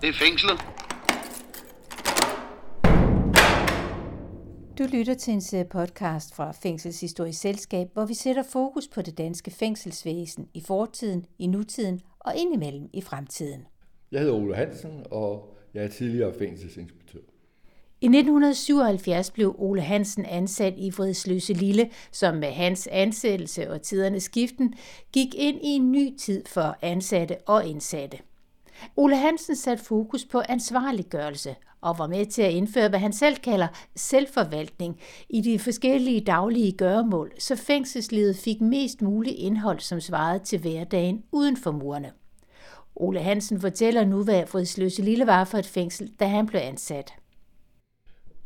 Det er fængslet. Du lytter til en serie podcast fra Fængselshistorisk Selskab, hvor vi sætter fokus på det danske fængselsvæsen i fortiden, i nutiden og indimellem i fremtiden. Jeg hedder Ole Hansen, og jeg er tidligere fængselsinspektør. I 1977 blev Ole Hansen ansat i Vridsløse Lille, som med hans ansættelse og tidernes skiften gik ind i en ny tid for ansatte og indsatte. Ole Hansen satte fokus på ansvarliggørelse og var med til at indføre, hvad han selv kalder selvforvaltning i de forskellige daglige gøremål, så fængselslivet fik mest muligt indhold, som svarede til hverdagen uden for murene. Ole Hansen fortæller nu, hvad Fridsløse Lille var for et fængsel, da han blev ansat.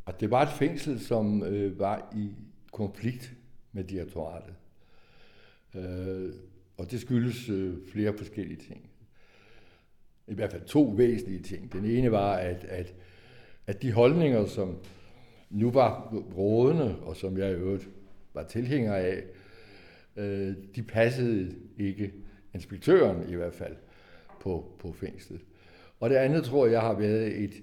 Og det var et fængsel, som øh, var i konflikt med direktoratet. Øh, og det skyldes øh, flere forskellige ting. I hvert fald to væsentlige ting. Den ene var, at, at, at de holdninger, som nu var rådende, og som jeg i øvrigt var tilhænger af, øh, de passede ikke inspektøren i hvert fald på, på fængslet. Og det andet tror jeg har været et,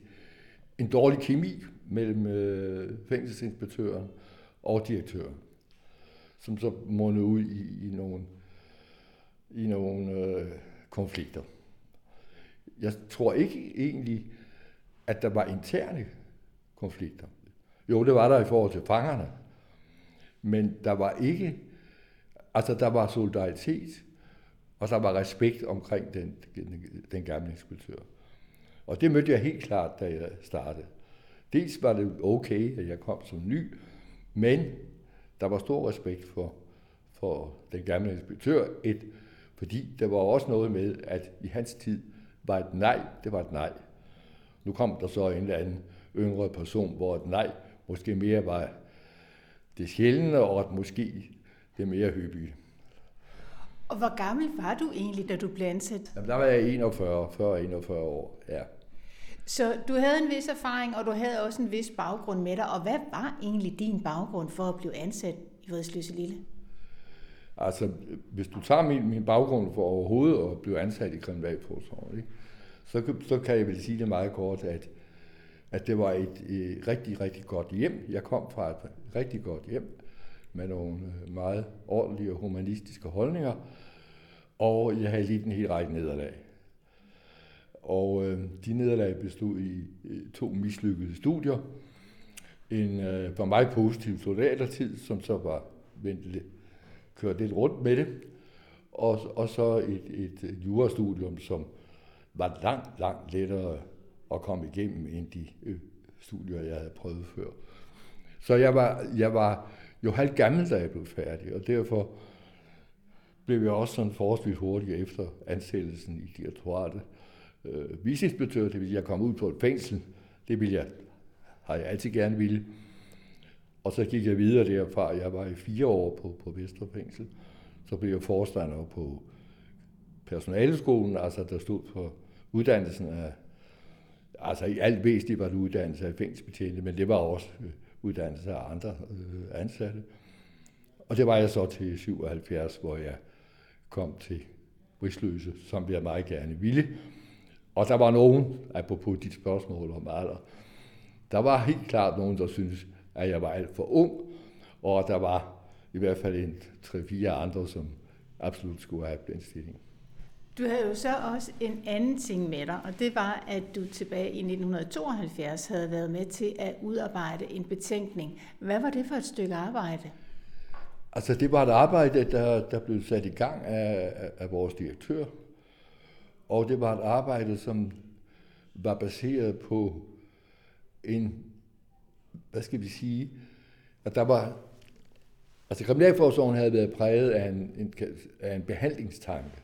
en dårlig kemi mellem øh, fængselsinspektøren og direktøren, som så mundede ud i, i nogle, i nogle øh, konflikter. Jeg tror ikke egentlig, at der var interne konflikter. Jo, det var der i forhold til fangerne, men der var ikke, altså der var solidaritet, og der var respekt omkring den, den, den gamle inspektør. Og det mødte jeg helt klart, da jeg startede. Dels var det okay, at jeg kom som ny, men der var stor respekt for, for den gamle inspektør, et, fordi der var også noget med, at i hans tid var et nej, det var et nej. Nu kom der så en eller anden yngre person, hvor et nej måske mere var det sjældne, og at måske det mere hyppige. Og hvor gammel var du egentlig, da du blev ansat? Jamen, der var jeg 41, 40-41 år, ja. Så du havde en vis erfaring, og du havde også en vis baggrund med dig. Og hvad var egentlig din baggrund for at blive ansat i Vridsløse Lille? Altså, hvis du tager min, min baggrund for overhovedet at blive ansat i Kriminalforsorgen, ikke? Så, så kan jeg vel sige det meget kort, at, at det var et, et rigtig, rigtig godt hjem. Jeg kom fra et rigtig godt hjem med nogle øh, meget ordentlige og humanistiske holdninger, og jeg havde lige en hel række nederlag. Og øh, de nederlag bestod i øh, to mislykkede studier. En øh, for mig positiv soldatertid, som så var vendt kørte lidt rundt med det. Og, og så et, et jurastudium, som var langt, langt lettere at komme igennem end de øh, studier, jeg havde prøvet før. Så jeg var, jeg var jo halvt gammel, da jeg blev færdig, og derfor blev jeg også sådan forholdsvis hurtigt efter ansættelsen i direktoratet øh, visinspektør, det vil sige, at jeg kom ud på et fængsel. Det ville jeg, har jeg altid gerne ville. Og så gik jeg videre derfra. Jeg var i fire år på, på Vesterfængsel. Så blev jeg forstander på personaleskolen, altså der stod på uddannelsen af, altså i alt væsentligt var det uddannelse af fængselsbetjente, men det var også øh, uddannelse af andre øh, ansatte. Og det var jeg så til 77, hvor jeg kom til Rigsløse, som jeg meget gerne ville. Og der var nogen, apropos dit spørgsmål om alder, der var helt klart nogen, der syntes, at jeg var alt for ung, og der var i hvert fald en 3-4 andre, som absolut skulle have den stilling. Du havde jo så også en anden ting med dig, og det var, at du tilbage i 1972 havde været med til at udarbejde en betænkning. Hvad var det for et stykke arbejde? Altså, det var et arbejde, der, der blev sat i gang af, af, af vores direktør, og det var et arbejde, som var baseret på en, hvad skal vi sige, at der var, altså kriminalforsorgen havde været præget af en, en, af en behandlingstanke.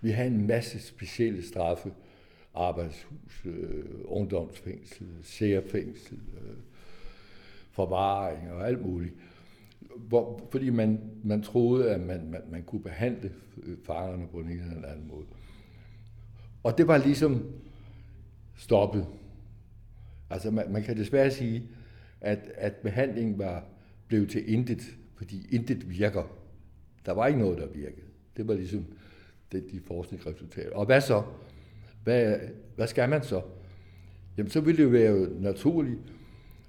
Vi havde en masse specielle straffe, arbejdshus, øh, ungdomsfængsel, særfængsel, øh, forvaring og alt muligt. Hvor, fordi man, man troede, at man, man, man kunne behandle øh, fangerne på en eller anden måde. Og det var ligesom stoppet. Altså man, man kan desværre sige, at, at behandlingen var blevet til intet, fordi intet virker. Der var ikke noget, der virkede. Det var ligesom det, de forskningsresultater. Og hvad så? hvad, hvad skal man så? Jamen, så ville det jo være naturligt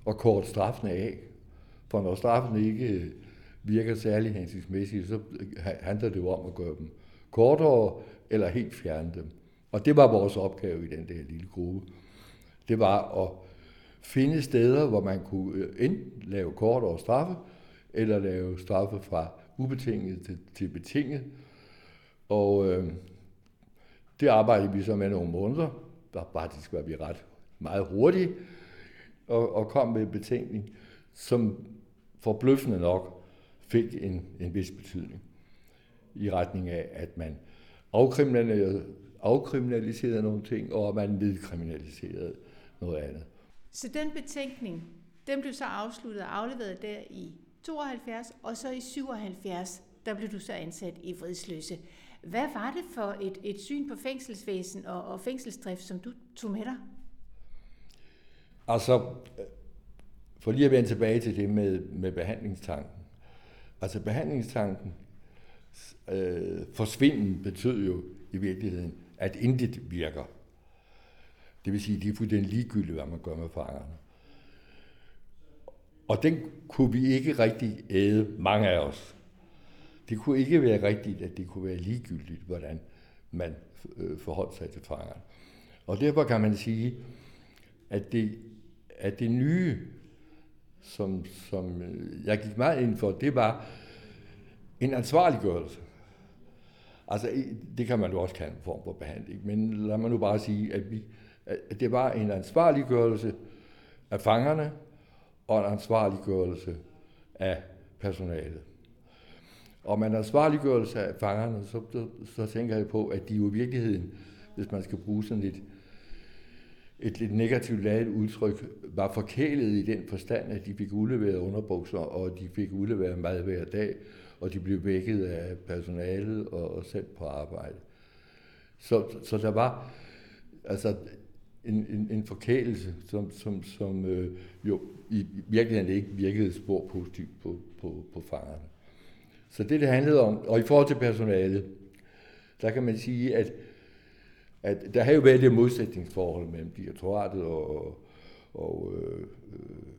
at korte straffene af. For når straffene ikke virker særlig hensigtsmæssigt, så handler det jo om at gøre dem kortere eller helt fjerne dem. Og det var vores opgave i den der lille gruppe. Det var at finde steder, hvor man kunne øh, enten lave kortere straffe, eller lave straffe fra ubetinget til, til betinget. Og øh, det arbejdede vi så med nogle måneder. Der faktisk var vi ret meget hurtige, og, og kom med en betænkning, som forbløffende nok fik en, en vis betydning i retning af, at man afkriminaliserede, afkriminaliserede nogle ting, og man nedkriminaliserede noget andet. Så den betænkning, den blev så afsluttet og afleveret der i 72, og så i 77, der blev du så ansat i Vridsløse. Hvad var det for et, et syn på fængselsvæsen og, og fængselsdrift, som du tog med dig? Altså, for lige at vende tilbage til det med, med behandlingstanken. Altså behandlingstanken, øh, forsvinden betød jo i virkeligheden, at intet virker. Det vil sige, at de er fuldstændig ligegyldige, hvad man gør med fangerne. Og den kunne vi ikke rigtig æde, mange af os. Det kunne ikke være rigtigt, at det kunne være ligegyldigt, hvordan man øh, forholdt sig til fangerne. Og derfor kan man sige, at det, at det nye, som, som øh, jeg gik meget ind for, det var en ansvarliggørelse. Altså, det kan man jo også kalde en form for behandling, men lad mig nu bare sige, at, vi, at det var en ansvarliggørelse af fangerne og en ansvarliggørelse af personalet. Og man ansvarliggørelse af fangerne, så, så, tænker jeg på, at de jo i virkeligheden, hvis man skal bruge sådan lidt et lidt negativt ladet udtryk, var forkælet i den forstand, at de fik udleveret underbukser, og de fik udleveret mad hver dag, og de blev vækket af personalet og, og sendt på arbejde. Så, så der var altså en, en, en forkælelse, som, som, som øh, jo i virkeligheden ikke virkede spor positivt på, på, på fangerne. Så det, det handlede om, og i forhold til personalet, der kan man sige, at, at der har jo været det modsætningsforhold mellem direktoratet og, og, øh, øh,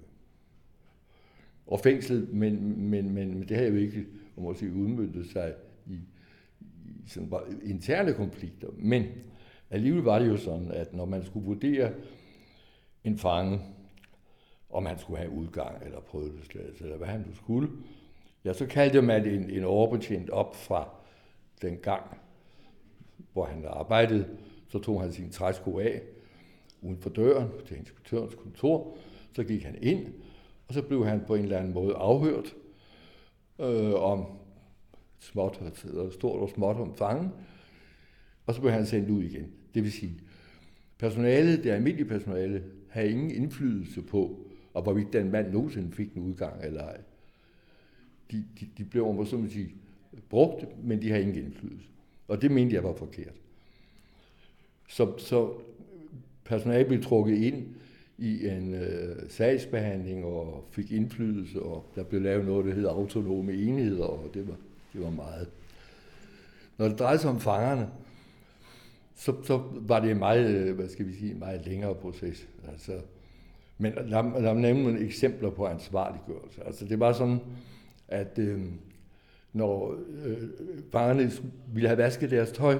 og fængslet, men, men, men, men det har jo ikke at sige udmyndtet sig i, i sådan bare interne konflikter. Men alligevel var det jo sådan, at når man skulle vurdere en fange, om han skulle have udgang eller prøveløsladelse, eller hvad han nu skulle, ja, så kaldte man en, en overbetjent op fra den gang, hvor han arbejdede. Så tog han sin træsko af uden for døren til inspektørens kontor. Så gik han ind, og så blev han på en eller anden måde afhørt øh, om småt, stort og småt om fangen, og så blev han sendt ud igen. Det vil sige, personalet, det almindelige personale, havde ingen indflydelse på, og hvorvidt den mand nogensinde fik en udgang eller ej. De, de, de blev, om så sige, brugt, men de har ingen indflydelse. Og det mente jeg var forkert. Så, så personalet blev trukket ind i en øh, sagsbehandling og fik indflydelse, og der blev lavet noget, der hedder autonome enheder, og det var, det var meget. Når det drejede sig om fangerne, så, så var det en meget, øh, hvad skal vi sige, meget længere proces. Altså, men lad, lad mig nævne nogle eksempler på ansvarliggørelse. Altså det var sådan, at øh, når øh, fangerne ville have vasket deres tøj,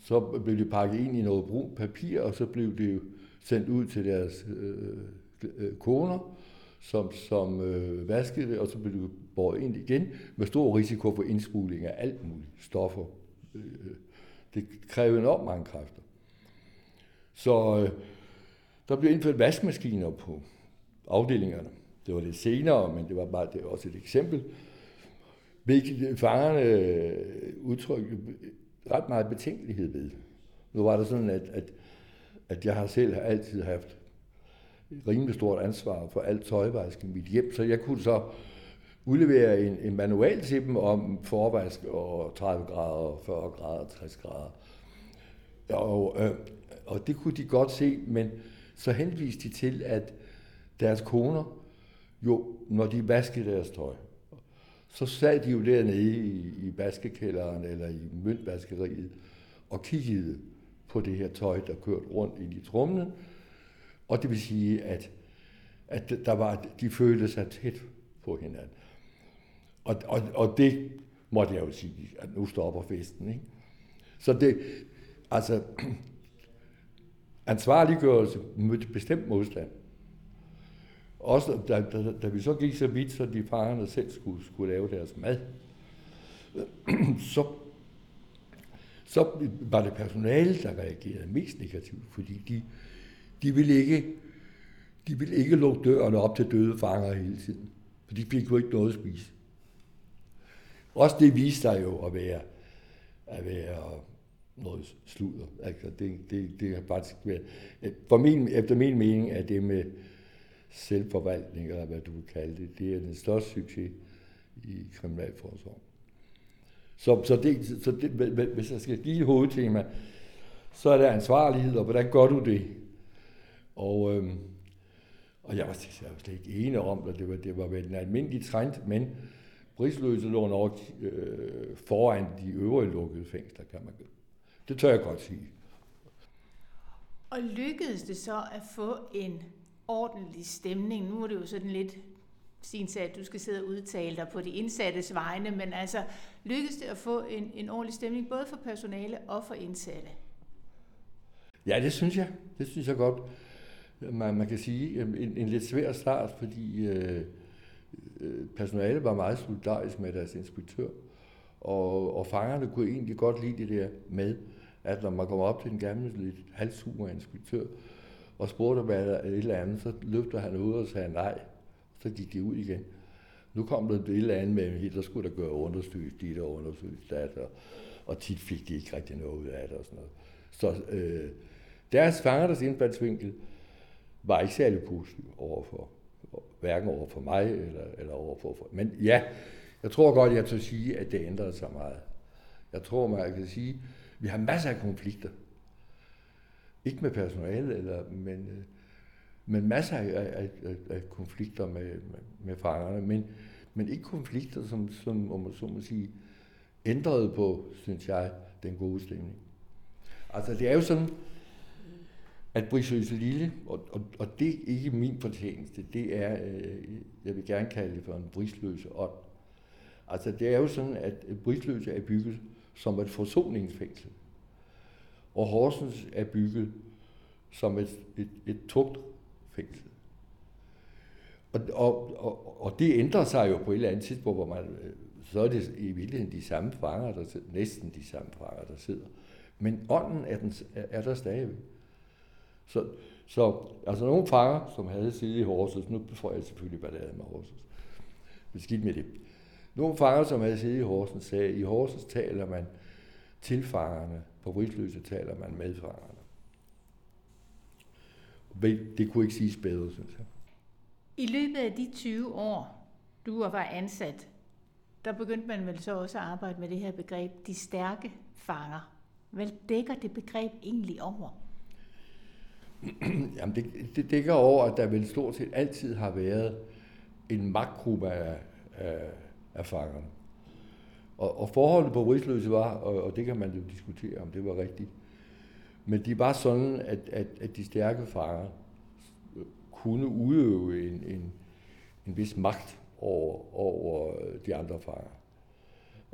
så blev det pakket ind i noget brunt papir, og så blev det sendt ud til deres øh, øh, koner, som, som øh, vaskede det, og så blev det båret ind igen, med stor risiko for indsmugling af alt muligt stoffer. Øh, øh det krævede enormt mange kræfter. Så øh, der blev indført vaskemaskiner på afdelingerne. Det var lidt senere, men det var bare det var også et eksempel. Hvilket øh, fangerne øh, udtrykte øh, ret meget betænkelighed ved. Nu var det sådan, at, at at jeg har selv altid haft rimelig stort ansvar for alt tøjvasken i mit hjem, så jeg kunne så udlevere en, en manual til dem om forvask og 30 grader, 40 grader, 60 grader. Og, øh, og det kunne de godt se, men så henviste de til, at deres koner, jo, når de vaskede deres tøj, så sad de jo dernede i, i vaskekælderen eller i møntvaskeriet og kiggede på det her tøj, der kørte rundt i trumlen. Og det vil sige, at, at der var, de følte sig tæt på hinanden. Og, og, og det måtte jeg jo sige, at nu stopper festen. Ikke? Så det, altså, ansvarliggørelse mødte bestemt modstand. Også da, da, da vi så gik så vidt, så de farerne selv skulle, skulle lave deres mad, så, så var det personale, der reagerede mest negativt, fordi de, de ville ikke, de ville ikke lukke dørene op til døde fanger hele tiden, for de fik jo ikke noget at spise. Også det viste sig jo at være, at være noget sludder. Altså det, det, det har faktisk været, for min, efter min mening er det med selvforvaltning, eller hvad du vil kalde det, det er den største succes i kriminalforsorgen. Så, så, det, så det, hvis jeg skal give et hovedtema, så er det ansvarlighed, og hvordan gør du det? Og, øhm, og jeg var, jeg var slet ikke enig om, at det var, det var vel en almindelig trend, men Brisløse lå nok øh, foran de øvrige lukkede fængsler, kan man Det tør jeg godt sige. Og lykkedes det så at få en ordentlig stemning? Nu er det jo sådan lidt sin sag, at du skal sidde og udtale dig på de indsattes vegne, men altså lykkedes det at få en, en ordentlig stemning, både for personale og for indsatte? Ja, det synes jeg. Det synes jeg godt. Man, man kan sige en, en lidt svær start, fordi øh, Øh, personalet var meget solidarisk med deres inspektør, og, og fangerne kunne egentlig godt lide det der med, at når man kommer op til den gamle lidt halvsuger inspektør, og spurgte, hvad der et eller andet, så løfter han ud og sagde nej, så gik de ud igen. Nu kom der et eller andet med, at der skulle der gøre undersøgelser, dit og undersøgelser, dat, og, og tit fik de ikke rigtig noget ud af det og sådan noget. Så øh, deres fangers indfaldsvinkel var ikke særlig positiv overfor, hverken over for mig eller, eller over for, men ja, jeg tror godt, jeg tør sige, at det ændrede sig meget. Jeg tror, man kan sige, at vi har masser af konflikter. Ikke med personale, eller, men, øh, men masser af, af, af, af konflikter med, med, med fangerne, men, men ikke konflikter, som, som om man så må sige, ændrede på, synes jeg, den gode stemning. Altså det er jo sådan, at Brisøse Lille, og, og, og det er ikke min fortjeneste, det er, øh, jeg vil gerne kalde det for en brisløse ånd. Altså det er jo sådan, at Brisløse er bygget som et forsoningsfængsel. Og Horsens er bygget som et, et, et tugt fængsel. Og, og, og, og det ændrer sig jo på et eller andet tidspunkt, hvor man, øh, så er det i virkeligheden de samme fanger, der sidder, næsten de samme fanger, der sidder. Men ånden er, den, er der stadigvæk. Så, så altså nogle fanger, som havde siddet i Horsens, nu får jeg selvfølgelig ballade med Horsens, beskidt med det. Nogle fanger, som havde siddet i Horsens, sagde, i Horsens taler man til fangerne, på Rigsløse taler man med fangerne. Det kunne ikke siges bedre, synes jeg. I løbet af de 20 år, du var ansat, der begyndte man vel så også at arbejde med det her begreb, de stærke fanger. Hvad dækker det begreb egentlig over? Jamen det, det dækker over, at der vel stort set altid har været en magtgruppe af, af, af fangerne. Og, og forholdet på Rigsløse var, og, og det kan man jo diskutere, om det var rigtigt, men de var sådan, at, at, at de stærke fanger kunne udøve en, en, en vis magt over, over de andre fanger.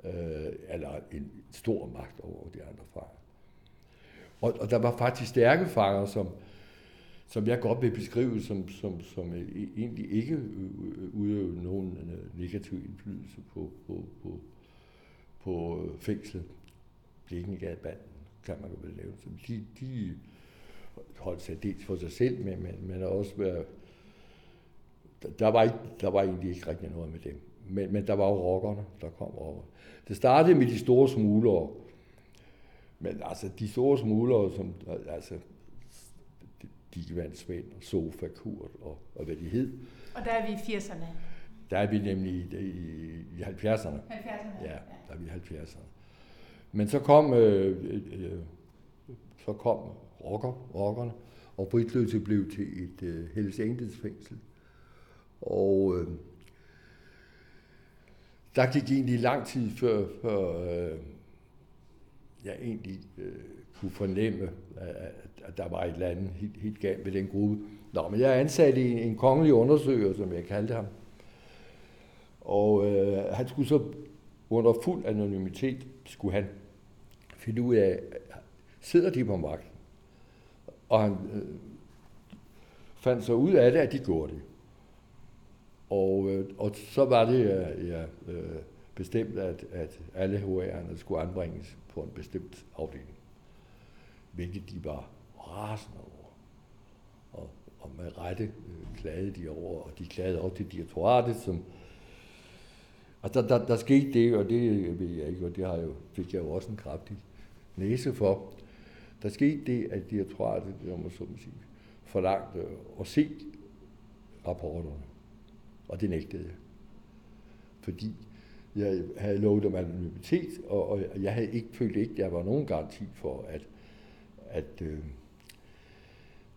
Øh, eller en stor magt over de andre fanger. Og, og der var faktisk stærke fanger, som, som jeg godt vil beskrive som, som, som egentlig ikke øh, udøver nogen øh, negativ indflydelse på, på, på, på øh, fængslet. Blikkengadebanden kan man jo vel lave. Så de, de holdt sig dels for sig selv, men, men, men også være, der var, ikke, der var egentlig ikke rigtig noget med dem. Men, men der var jo rockerne, der kom over. Det startede med de store smuglere. Men altså, de store smuglere, som, altså, Digvand Svend og Sofa Kurt og, og hvad de hed. Og der er vi i 80'erne? Der er vi nemlig i, i, i 70'erne. 70'erne? Ja, der er vi i 70'erne. Men så kom, øh, øh, så kom rocker, rockerne, og Britløse blev til et øh, Hells Angels fængsel. Og øh, der gik egentlig lang tid før, før øh, jeg egentlig øh, kunne fornemme, at der var et eller andet helt, helt galt med den gruppe. Nå, men jeg er ansat i en, en kongelig undersøger, som jeg kaldte ham. Og øh, han skulle så under fuld anonymitet, skulle han finde ud af, sidder de på magten? Og han øh, fandt så ud af det, at de gjorde det. Og, øh, og så var det, ja, ja, øh, bestemt, at, at alle HR'erne skulle anbringes på en bestemt afdeling. Hvilket de var rasende over. Og, og med rette øh, klagede de over, og de klagede også til direktoratet, som og der, der, der skete det, og det ved jeg ikke, og det har jo, fik jeg jo også en kraftig næse for. Der skete det, at direktoratet, om man så må sige, forlangte at se rapporterne. Og det nægtede jeg. Fordi jeg havde lovet om anonymitet, og, og jeg havde ikke følt ikke, at der var nogen garanti for, at, at, øh,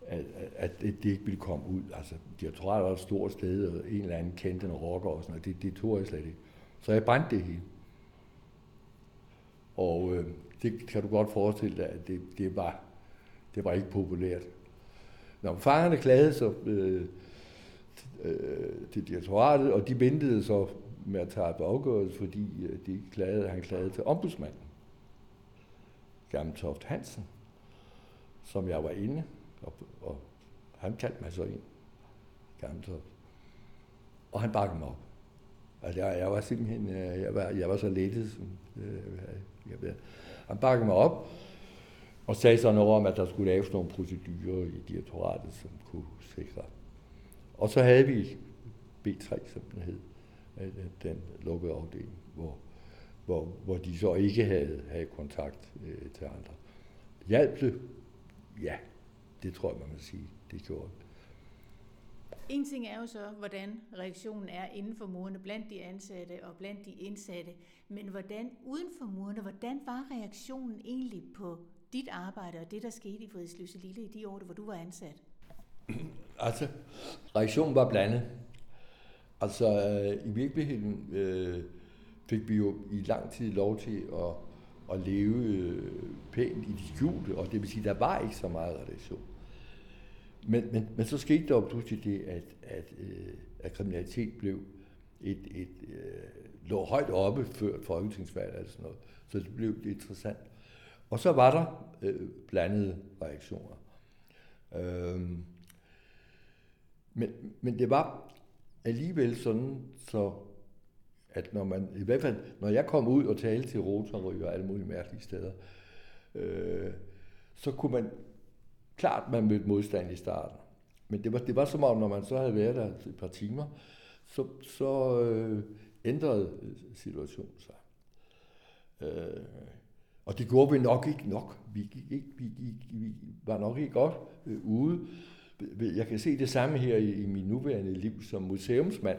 at, at det, det ikke ville komme ud. Altså, direktoratet var et stort sted, og en eller anden kendte en rocker og sådan noget. Det, det tog jeg slet ikke. Så jeg brændte det hele. Og øh, det kan du godt forestille dig, at det, det, var, det var ikke populært. Når fangerne klagede så øh, øh, til direktoratet, og de ventede så med at tage på afgørelse, fordi øh, de klagede, han klagede til ombudsmanden, Toft Hansen, som jeg var inde, og, og han kaldte mig så ind, Toft. Og han bakkede mig op. Altså, jeg, jeg var simpelthen, øh, jeg var, jeg var så lettet, som, øh, jeg ved. Han bakkede mig op, og sagde så noget om, at der skulle laves nogle procedurer i direktoratet, som kunne sikre. Og så havde vi B3, som den hed, øh, den lukkede afdeling, hvor, hvor, hvor de så ikke havde, havde kontakt øh, til andre. Hjalp det? Ja, det tror jeg, man må sige, det gjorde en ting er jo så, hvordan reaktionen er inden for murene blandt de ansatte og blandt de indsatte, men hvordan uden for murene, hvordan var reaktionen egentlig på dit arbejde og det, der skete i Fredsløse Lille i de år, hvor du var ansat? Altså, reaktionen var blandet. Altså, øh, i virkeligheden øh, fik vi jo i lang tid lov til at, at leve øh, pænt i de skjulte, og det vil sige, der var ikke så meget redaktion. Men, men, men så skete der jo pludselig det, at, at, øh, at kriminalitet blev et, et øh, lå højt oppe før folketingsvalget eller sådan noget. Så det blev det interessant. Og så var der øh, blandede reaktioner. Øhm, men, men det var alligevel sådan, så at når man, i hvert fald, når jeg kom ud og talte til Rotary og alle mulige mærkelige steder, øh, så kunne man klart, man mødte modstand i starten. Men det var, det var som om, når man så havde været der et par timer, så, så øh, ændrede øh, situationen sig. Øh, og det gjorde vi nok ikke nok. Vi, gik ikke, vi, gik, vi var nok ikke godt øh, ude. Jeg kan se det samme her i, i min nuværende liv som museumsmand,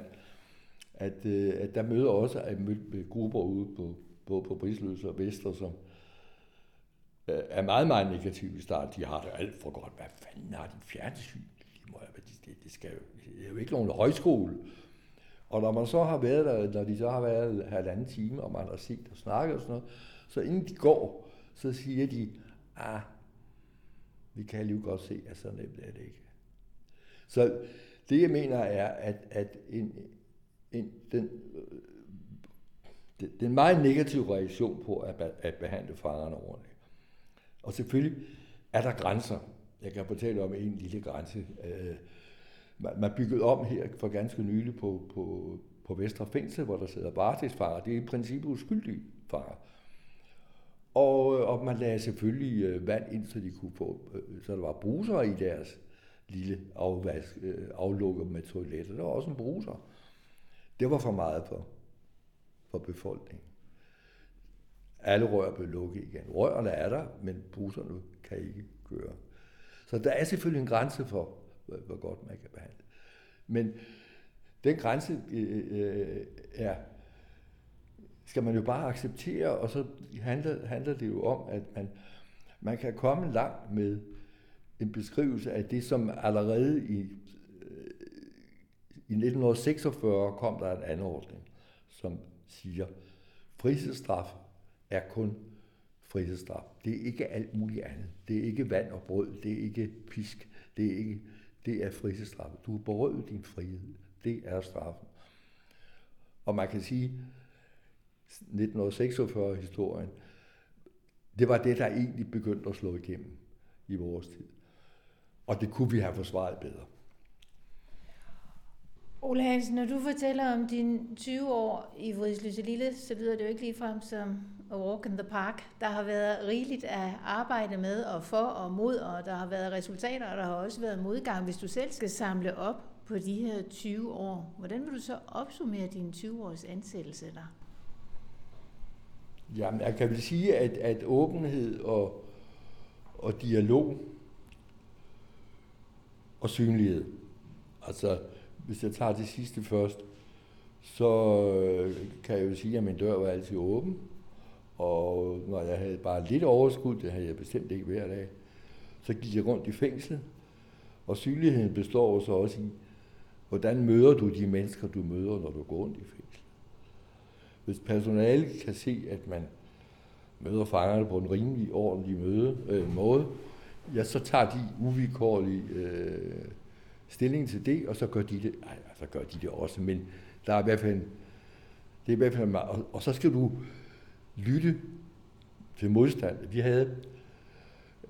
at, øh, at der møder også at møde øh, grupper ude på, på, på Brisløs og Vester, som, Øh, Øh, er meget, meget negative i starten. De har det alt for godt. Hvad fanden har de fjernsyn? De må, det, det, skal jo, det er jo ikke nogen højskole. Og når man så har været der, når de så har været halvanden time, og man har set og snakket og sådan noget, så inden de går, så siger de, ah, vi kan lige godt se, at så nemt er det ikke. Så det jeg mener er, at, at en, en, den, øh, den meget negative reaktion på at, at behandle fangerne ordentligt, og selvfølgelig er der grænser. Jeg kan fortælle om en lille grænse. Øh, man byggede om her for ganske nylig på, på, på Vestre Fængsel, hvor der sidder varetægtsfanger. Det er i princippet uskyldige fanger. Og, øh, og man lagde selvfølgelig øh, vand ind, så de kunne få, så der var bruser i deres lille afvask, aflukker med toiletter. Der var også en bruser. Det var for meget for, for befolkningen. Alle rør blev lukket igen. Rørene er der, men busserne kan ikke køre. Så der er selvfølgelig en grænse for, hvor godt man kan behandle. Men den grænse øh, øh, er, skal man jo bare acceptere, og så handler, handler det jo om, at man, man kan komme langt med en beskrivelse af det, som allerede i, øh, i 1946 kom der en anordning, som siger, frihedsstraf er kun frihedsstraf. Det er ikke alt muligt andet. Det er ikke vand og brød. Det er ikke pisk. Det er ikke det er frihedsstraf. Du har berøvet din frihed. Det er straffen. Og man kan sige, 1946-historien, det var det, der egentlig begyndte at slå igennem i vores tid. Og det kunne vi have forsvaret bedre. Ole Hansen, når du fortæller om dine 20 år i Vridsløse Lille, så lyder det jo ikke ligefrem som a walk in the park. Der har været rigeligt at arbejde med og for og mod, og der har været resultater, og der har også været modgang. Hvis du selv skal samle op på de her 20 år, hvordan vil du så opsummere dine 20 års ansættelse der? Jamen, jeg kan vel sige, at, at åbenhed og, og dialog og synlighed, altså hvis jeg tager det sidste først, så øh, kan jeg jo sige, at min dør var altid åben. Og når jeg havde bare lidt overskud, det havde jeg bestemt ikke hver dag, så gik jeg rundt i fængsel. Og synligheden består så også i, hvordan møder du de mennesker, du møder, når du går rundt i fængsel. Hvis personalet kan se, at man møder fangerne på en rimelig, ordentlig møde, øh, måde, ja, så tager de uvikårlige øh, stilling til det, og så gør de det, nej, så gør de det også, men der er i hvert fald, det er i hvert fald, og, og så skal du lytte til modstand. Vi havde,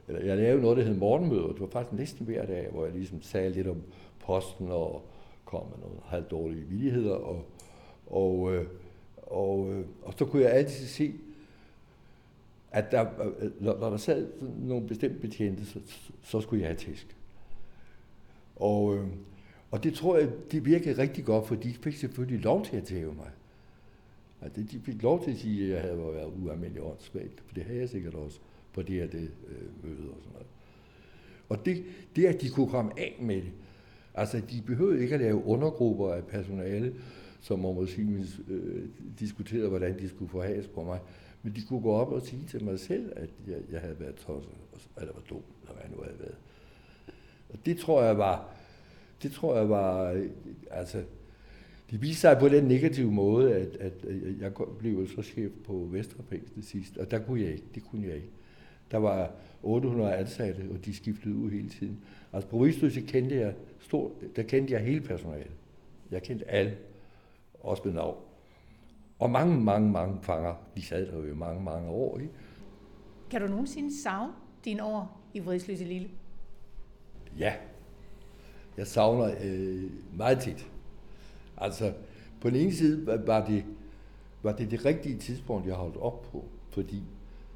eller jeg lavede noget, der hed morgenmøder, det var faktisk næsten hver dag, hvor jeg ligesom sagde lidt om posten og kom med nogle halvt dårlige villigheder, og, og, øh, og, øh, og så kunne jeg altid se, at der, øh, når der sad nogle bestemte betjente, så, så skulle jeg have tæsk. Og, og det tror jeg, det virkede rigtig godt, for de fik selvfølgelig lov til at tæve mig. Altså, de fik lov til at sige, at jeg havde været ualmindelig åndssvagt, for det havde jeg sikkert også på det her det, øh, møde og sådan noget. Og det, det, at de kunne komme af med det, altså de behøvede ikke at lave undergrupper af personale, som om at sige, øh, diskuterede, hvordan de skulle forhæs på mig. Men de kunne gå op og sige til mig selv, at jeg, jeg havde været tosset, eller var dum, eller hvad jeg nu havde været. Og det tror jeg var, det tror jeg var, altså, det viste sig på den negative måde, at, at jeg blev så chef på Vesterpæks det sidste, og der kunne jeg ikke, det kunne jeg ikke. Der var 800 ansatte, og de skiftede ud hele tiden. Altså på Rigsløse kendte jeg, stor, der kendte jeg hele personalet. Jeg kendte alle, også med navn. Og mange, mange, mange fanger, de sad der jo i mange, mange år. Ikke? Kan du nogensinde savne dine år i Vridsløse Lille? Ja. Jeg savner øh, meget tit. Altså, på den ene side var det, var det det rigtige tidspunkt, jeg holdt op på, fordi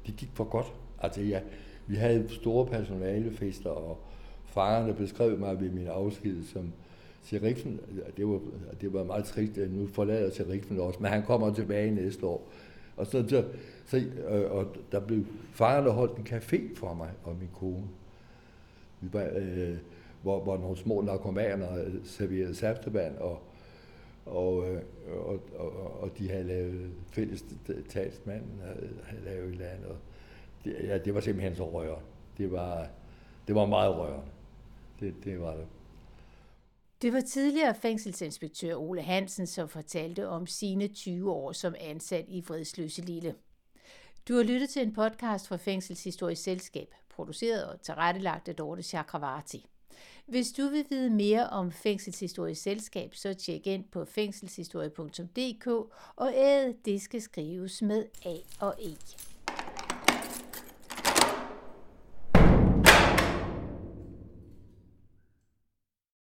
det gik for godt. Altså, ja, vi havde store personalefester, og farerne beskrev mig ved min afsked som Seriksen, Det var, det var meget trist, at nu forlader Seriksen også, men han kommer tilbage næste år. Og, så, så, så, øh, og der blev farerne holdt en café for mig og min kone. Vi var, øh, hvor, hvor nogle små narkomaner serverede saftevand, og, og, øh, og, og, og de havde lavet fælles talsmanden havde, lavet et eller andet. Det, ja, det var simpelthen så rørende. Det var, det var meget rørende. Det, det var det. Det var tidligere fængselsinspektør Ole Hansen, som fortalte om sine 20 år som ansat i Fredsløse Lille. Du har lyttet til en podcast fra Fængselshistorisk Selskab, produceret og tilrettelagt af Dorte Chakravarti. Hvis du vil vide mere om Fængselshistorisk Selskab, så tjek ind på fængselshistorie.dk og æd, det skal skrives med A og E.